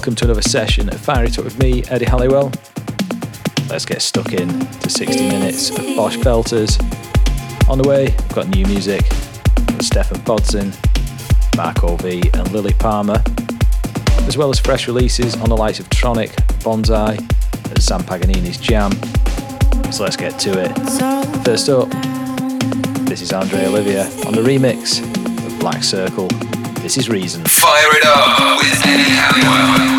Welcome to another session of Fire It Up with me, Eddie Halliwell. Let's get stuck in to 60 minutes of Bosch Belters. On the way, I've got new music from Stephan Bodzin, Marco V, and Lily Palmer, as well as fresh releases on the likes of Tronic, Bonsai, and Sam Paganini's Jam. So let's get to it. First up, this is Andrea Oliva on the remix of Black Circle. This is Reason. Fire it up with Eddie Halliwell.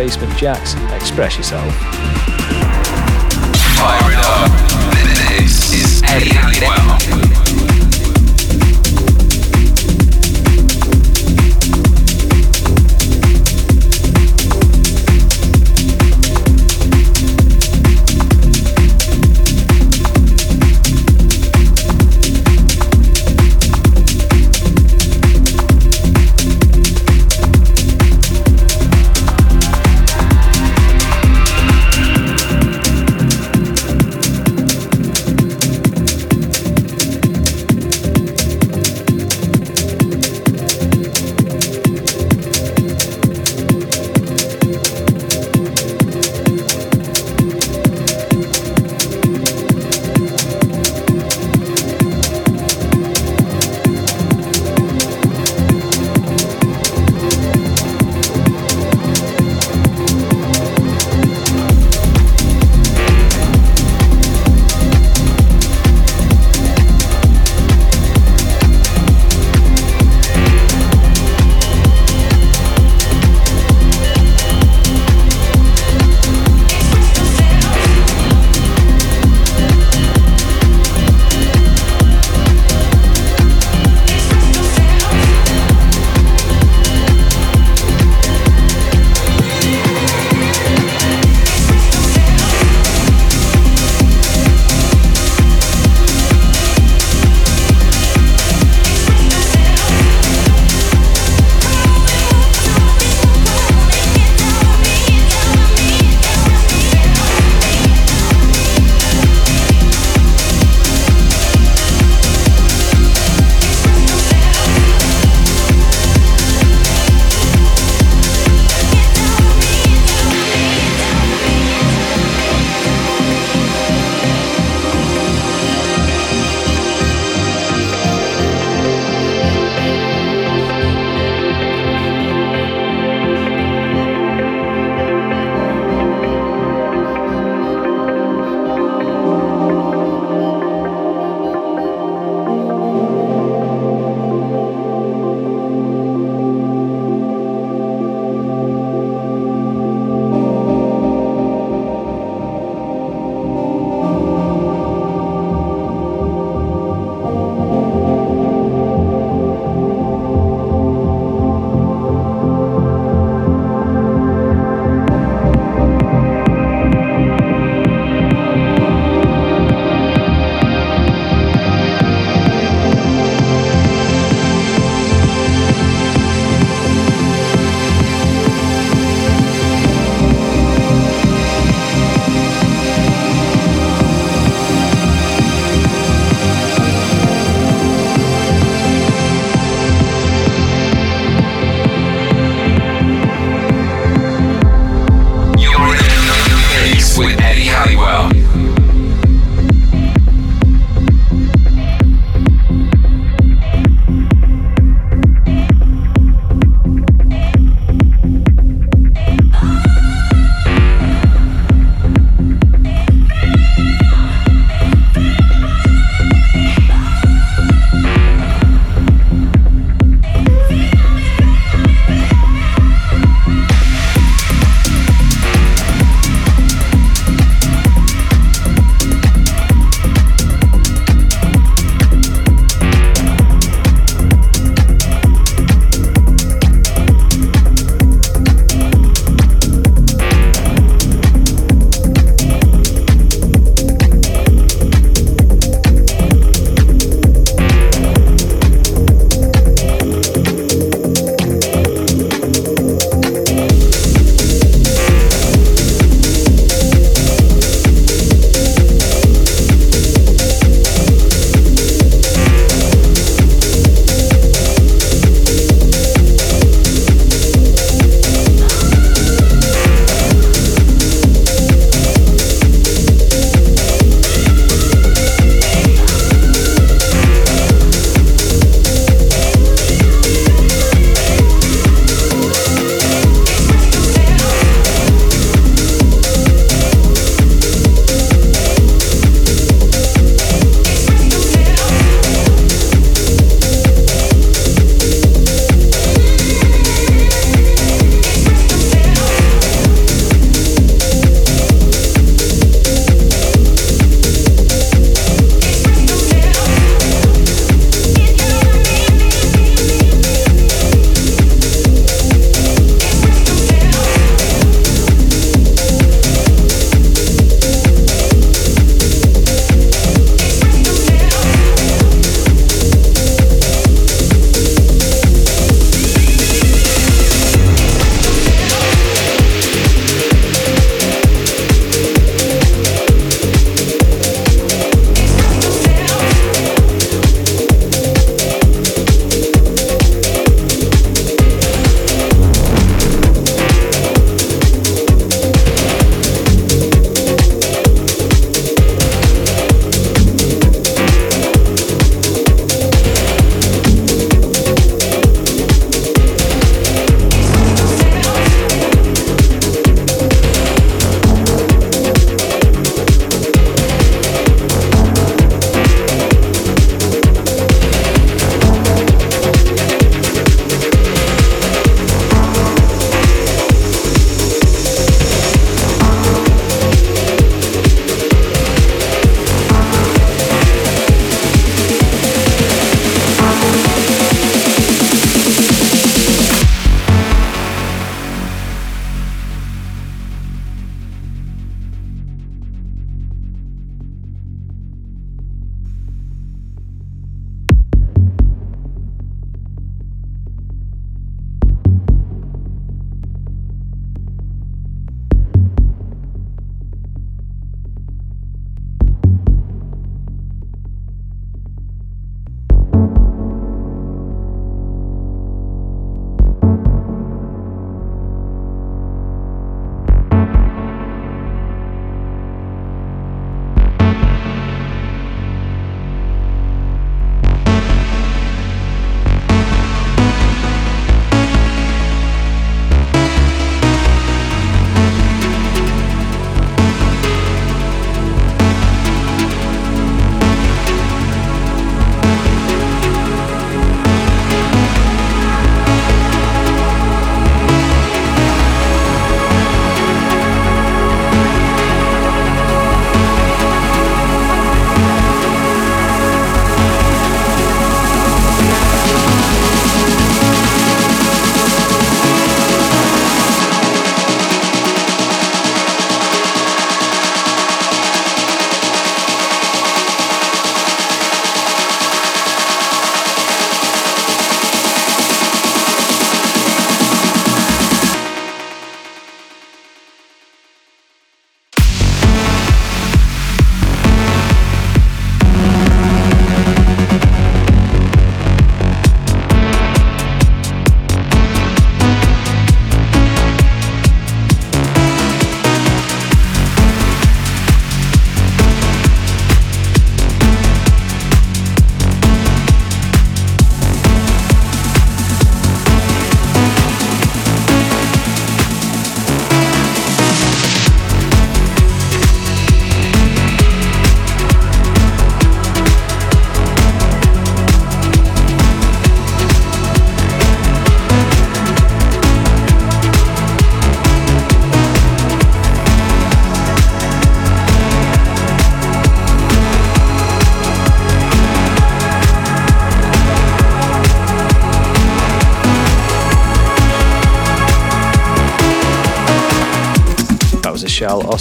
Basement Jaxx, Express Yourself.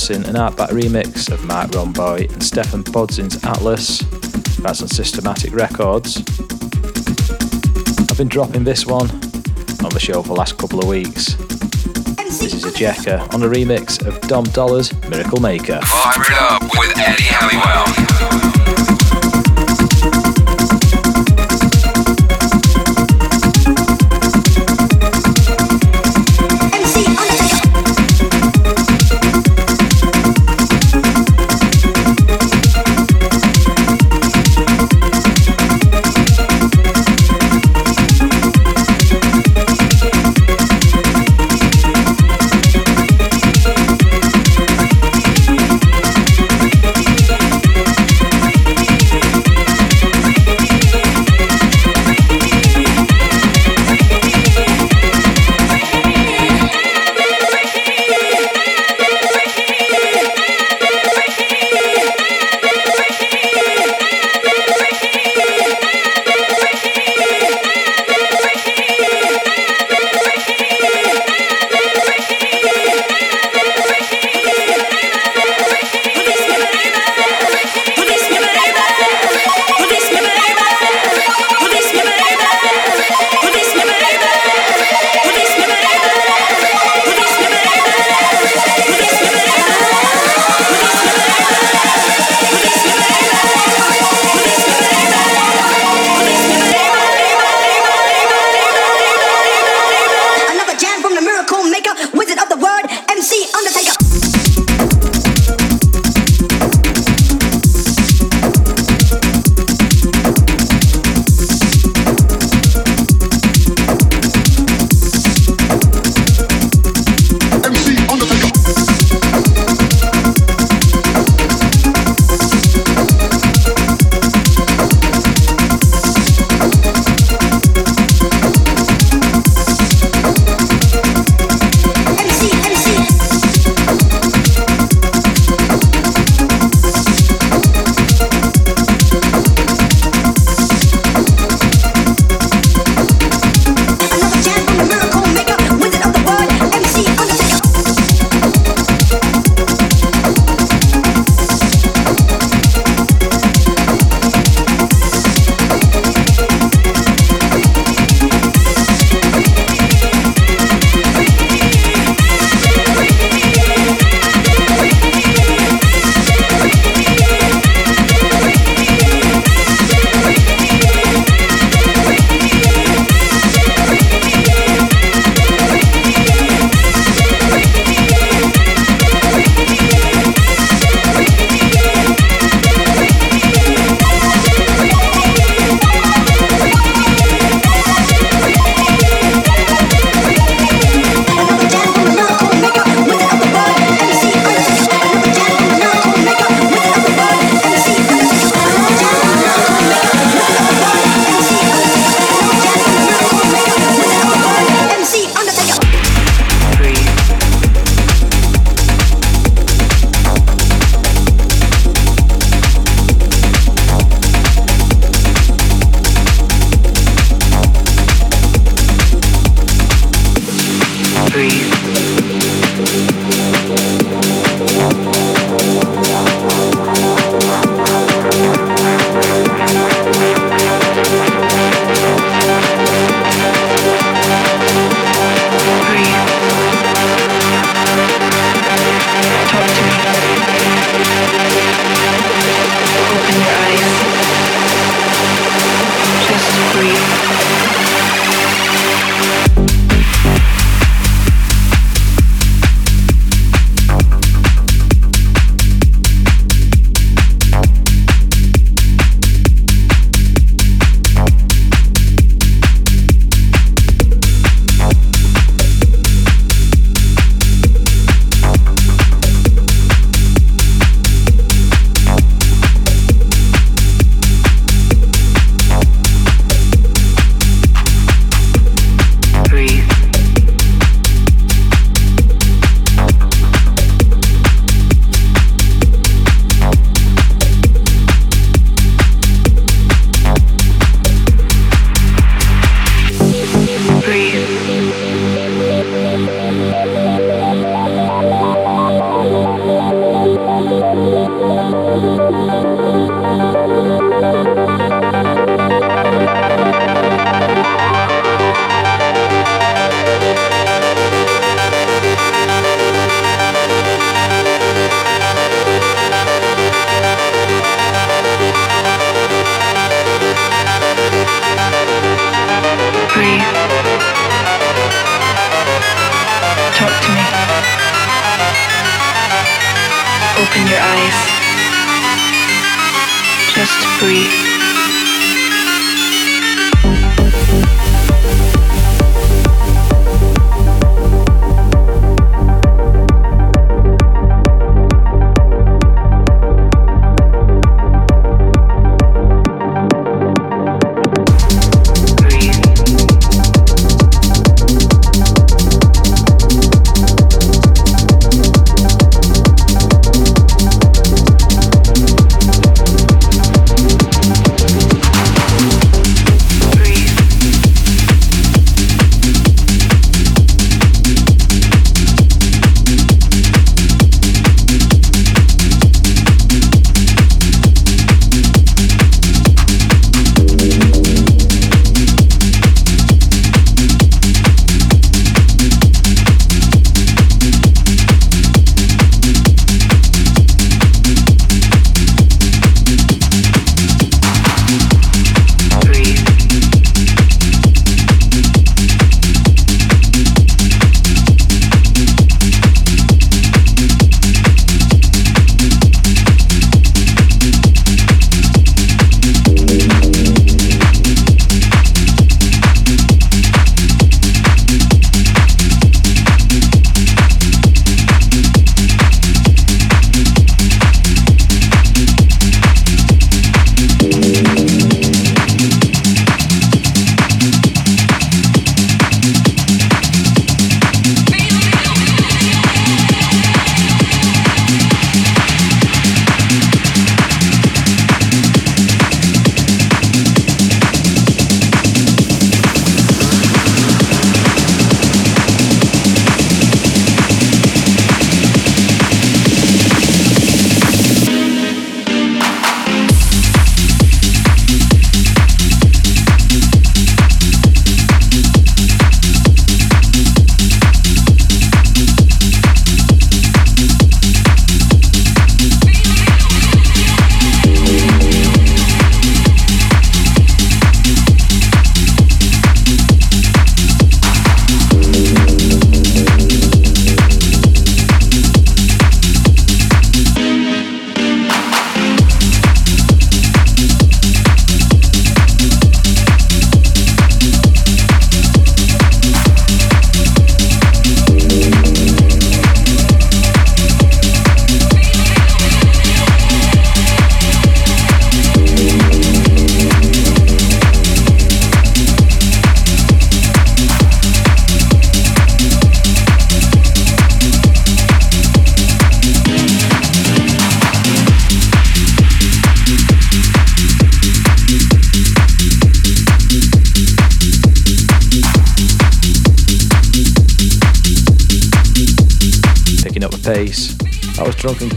Ossin and ARTBAT remix of Marc Romboy and Stephan Bodzin's Atlas. That's on Systematic Records. I've been dropping this one on the show for the last couple of weeks. This is a Jekka on a remix of Dom Dolla's Miracle Maker. Up with Eddie Halliwell.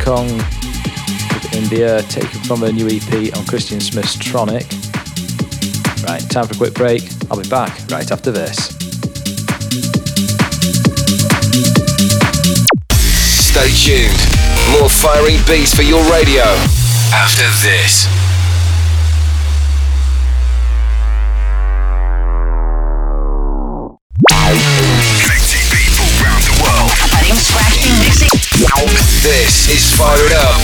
Kong with India, taken from a new EP on Christian Smith's Tronic. Right, time for a quick break. I'll be back right after this. Stay tuned. More firing beats for your radio after this. Fire It Up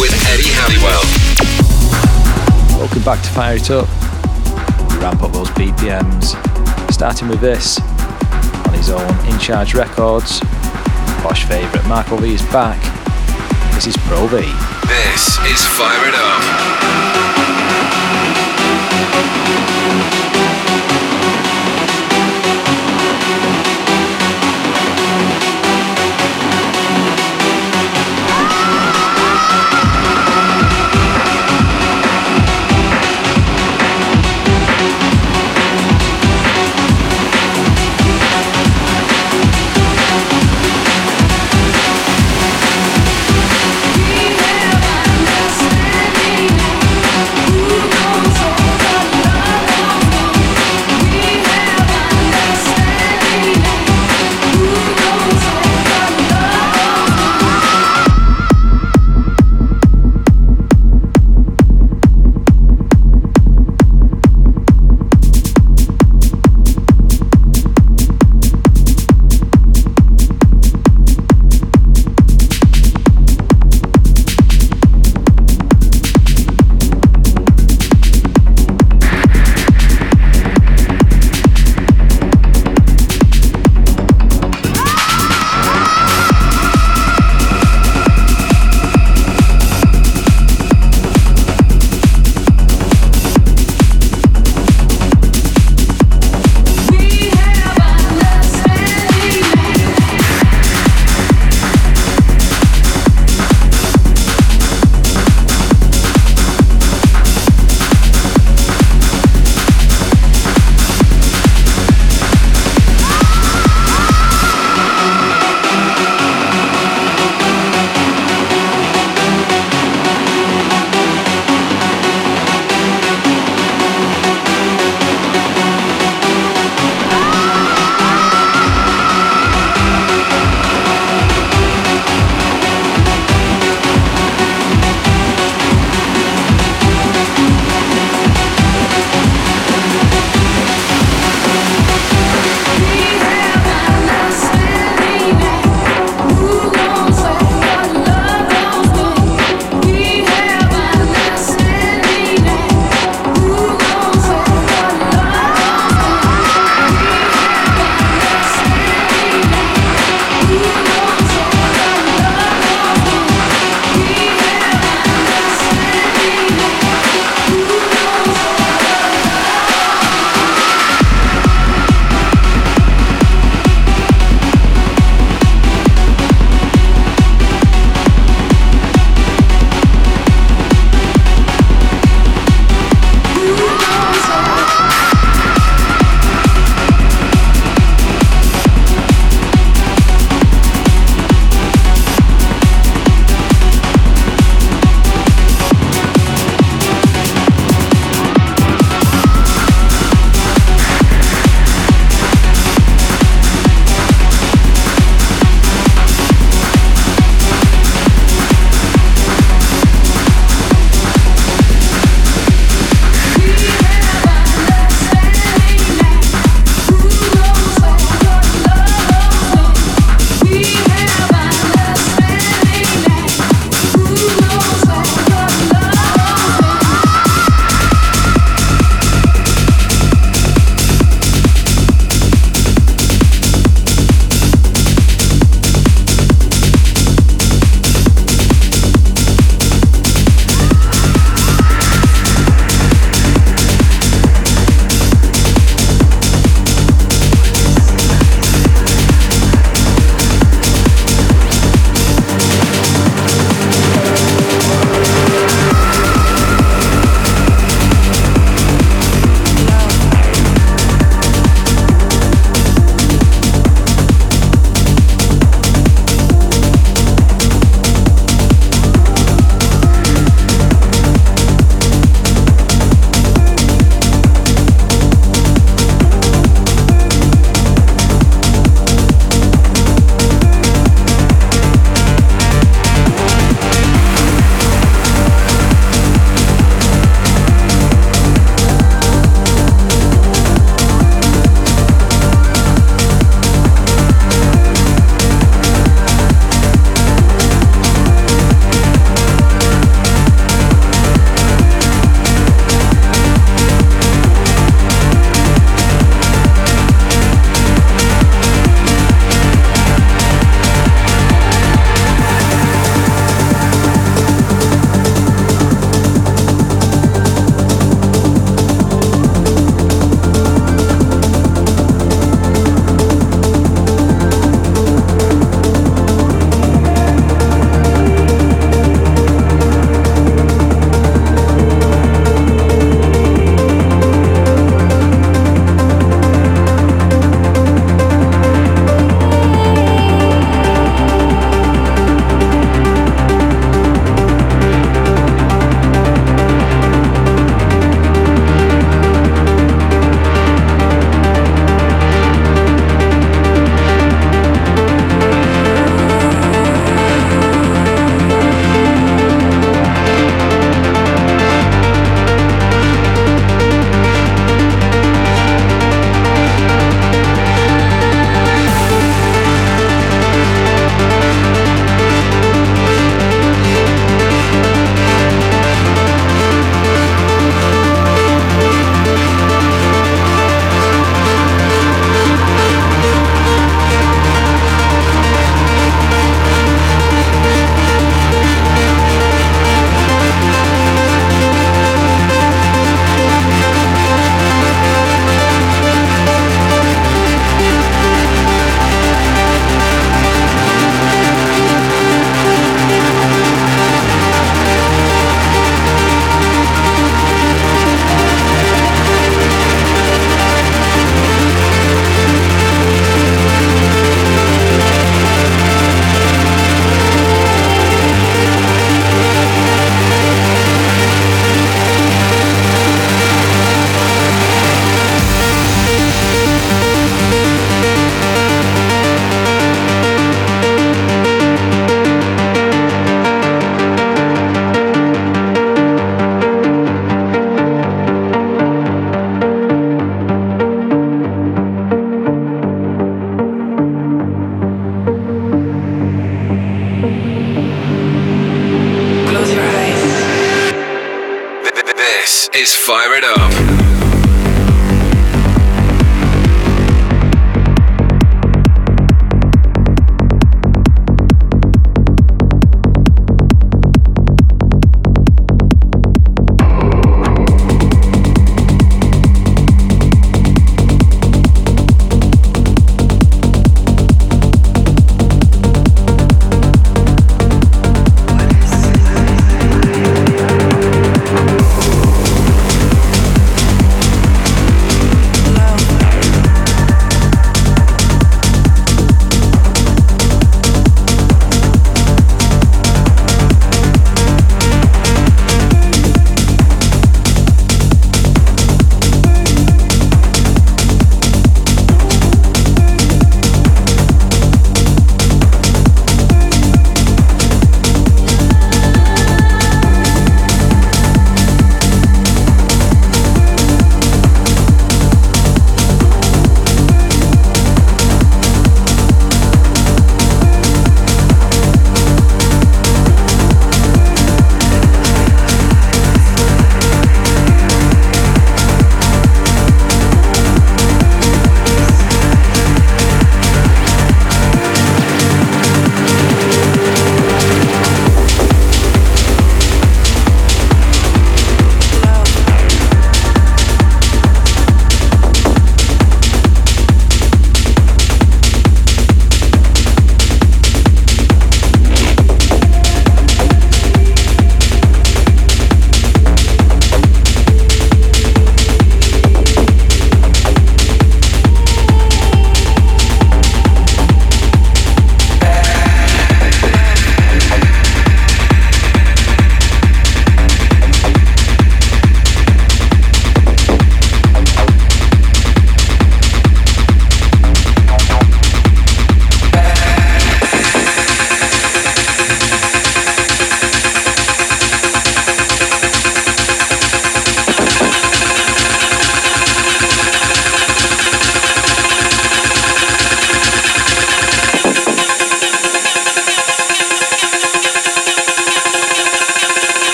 with Eddie Halliwell. Welcome back to Fire It Up. We ramp up those BPMs, starting with this on his own In Charge Records. Posh favourite Marco V is back. This is Pro V. This is Fire It Up.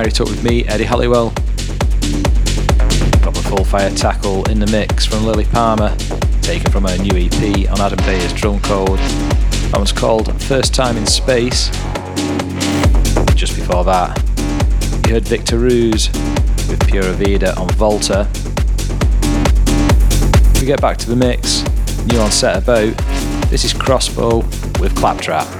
Fire It with me, Eddie Halliwell. The full fire tackle in the mix from Lilly Palmer, taken from her new EP on Adam Beyer's Drum Code. That one's called First Time in Space. Just before that, you heard Victor Ruiz with Pura Vida on Volta. We get back to the mix, new on Set About. This is Crossbow with Claptrap.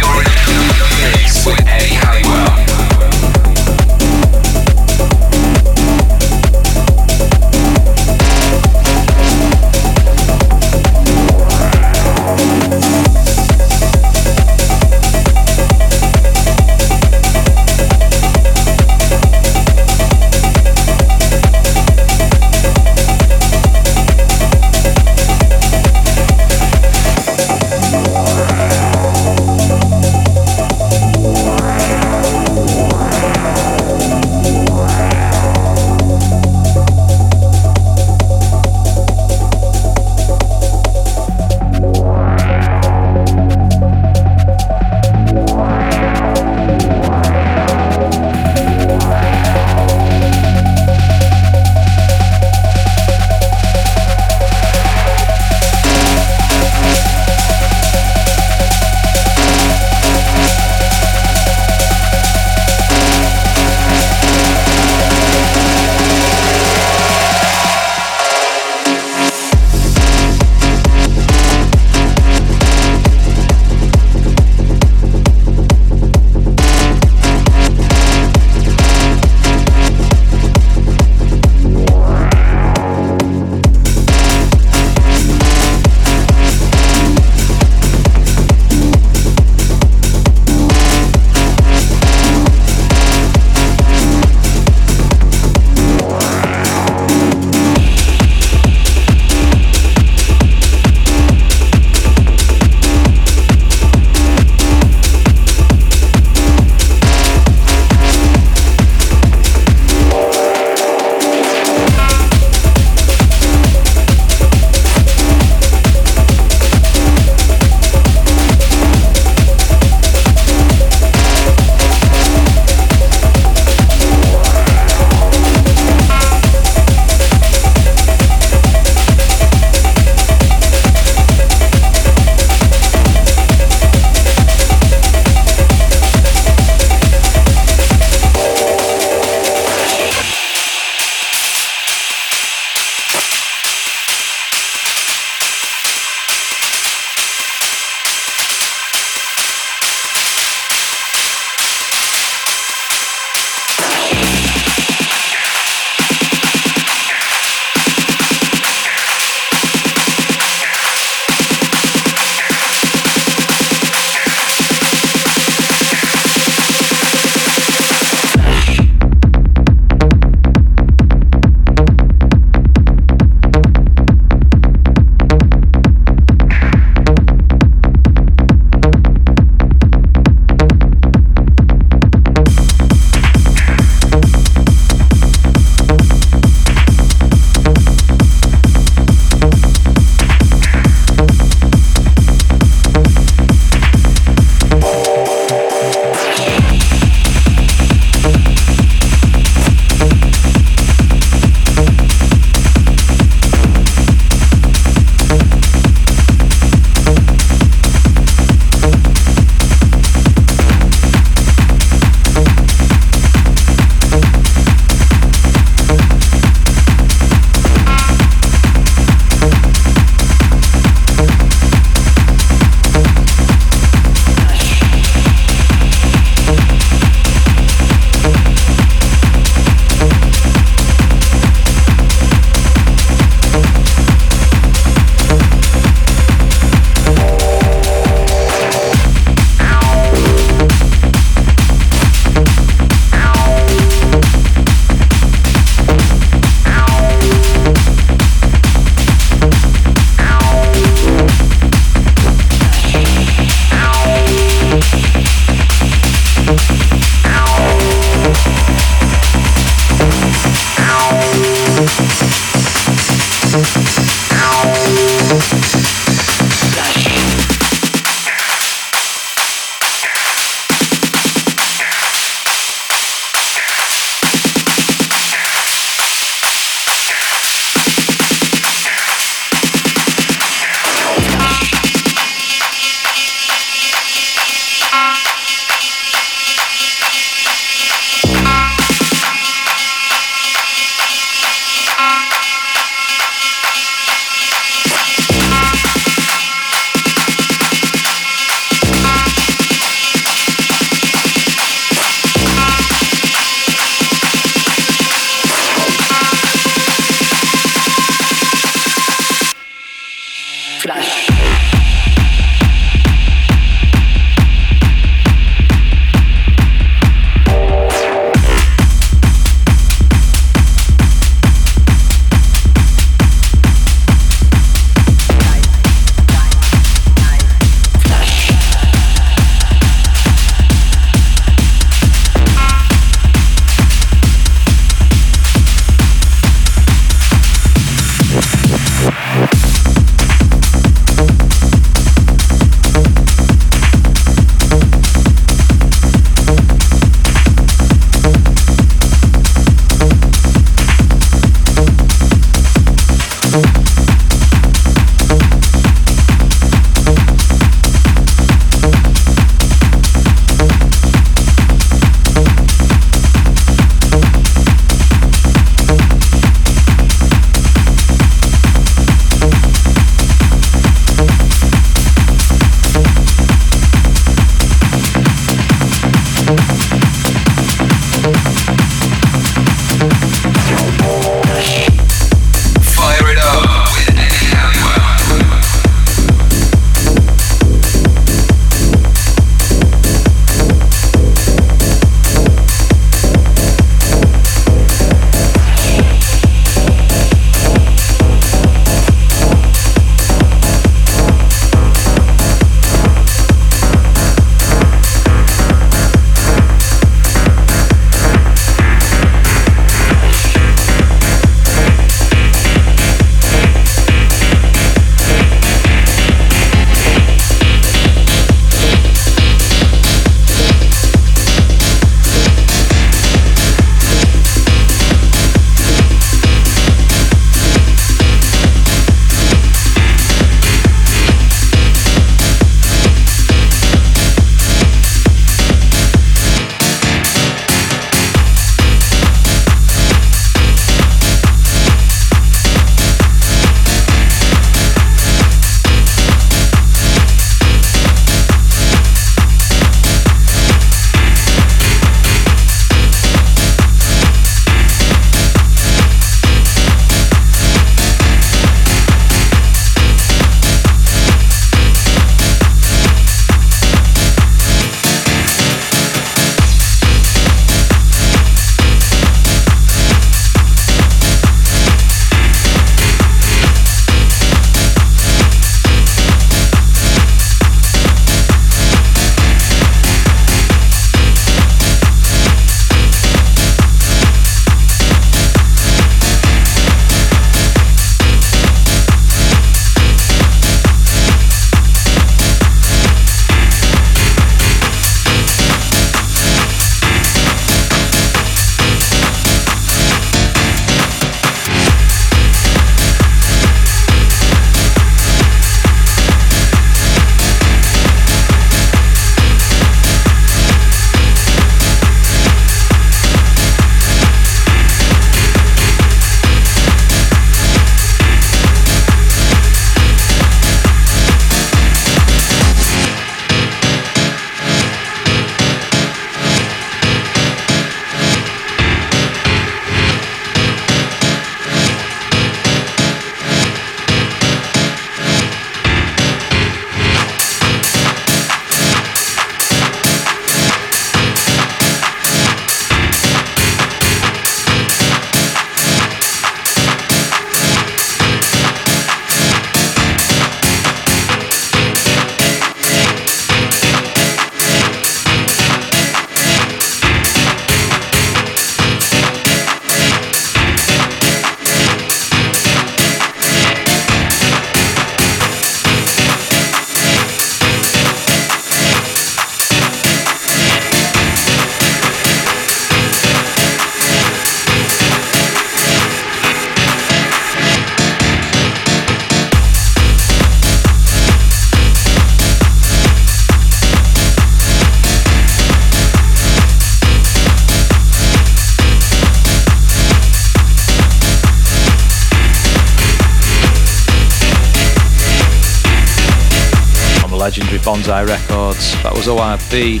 Bonzai Records. That was ORB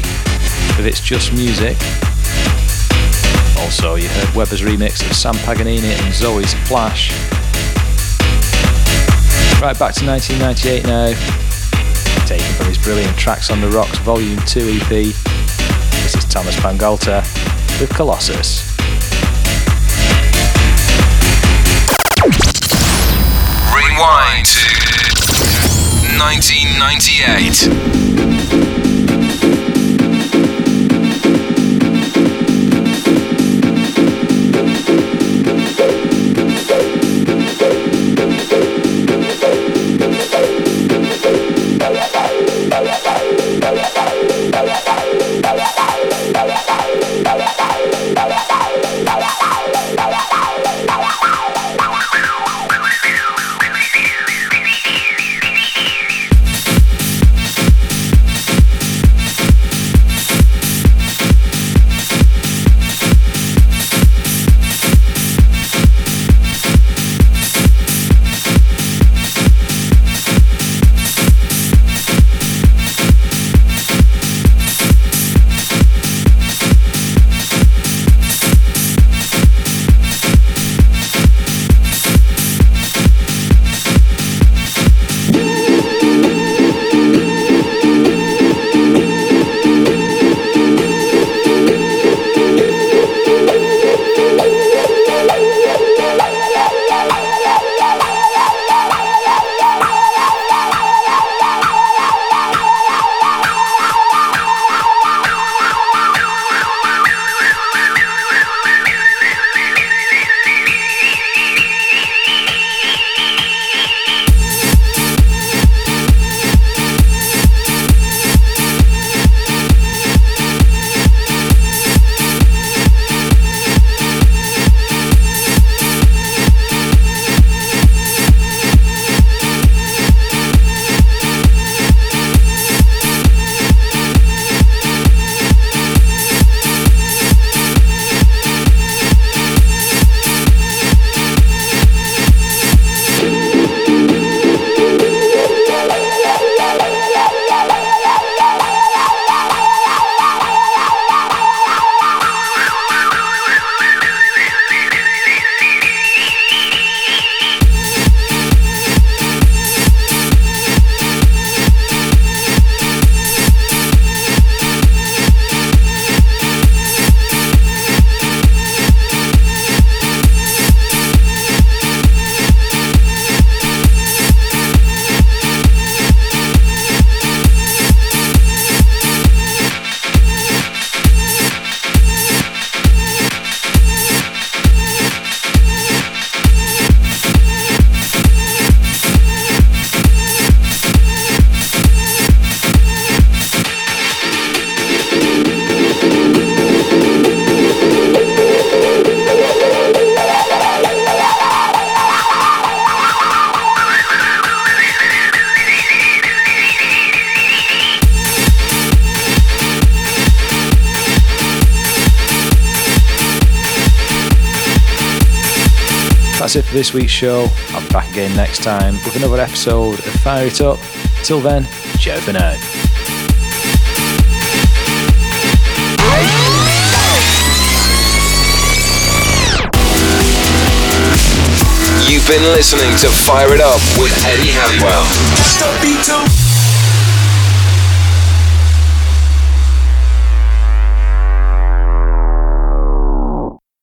with its Just Music. Also, you heard Weber's remix of Sam Paganini and Zoe's Flash. Right back to 1998 now, taken from his brilliant Tracks on the Rocks Volume 2 EP. This is Thomas Bangalter with Colossus. 1998. This week's show. I'll be back again next time with another episode of Fire It Up. Till then, ciao for now. You've been listening to Fire It Up with Eddie Halliwell. Stop beat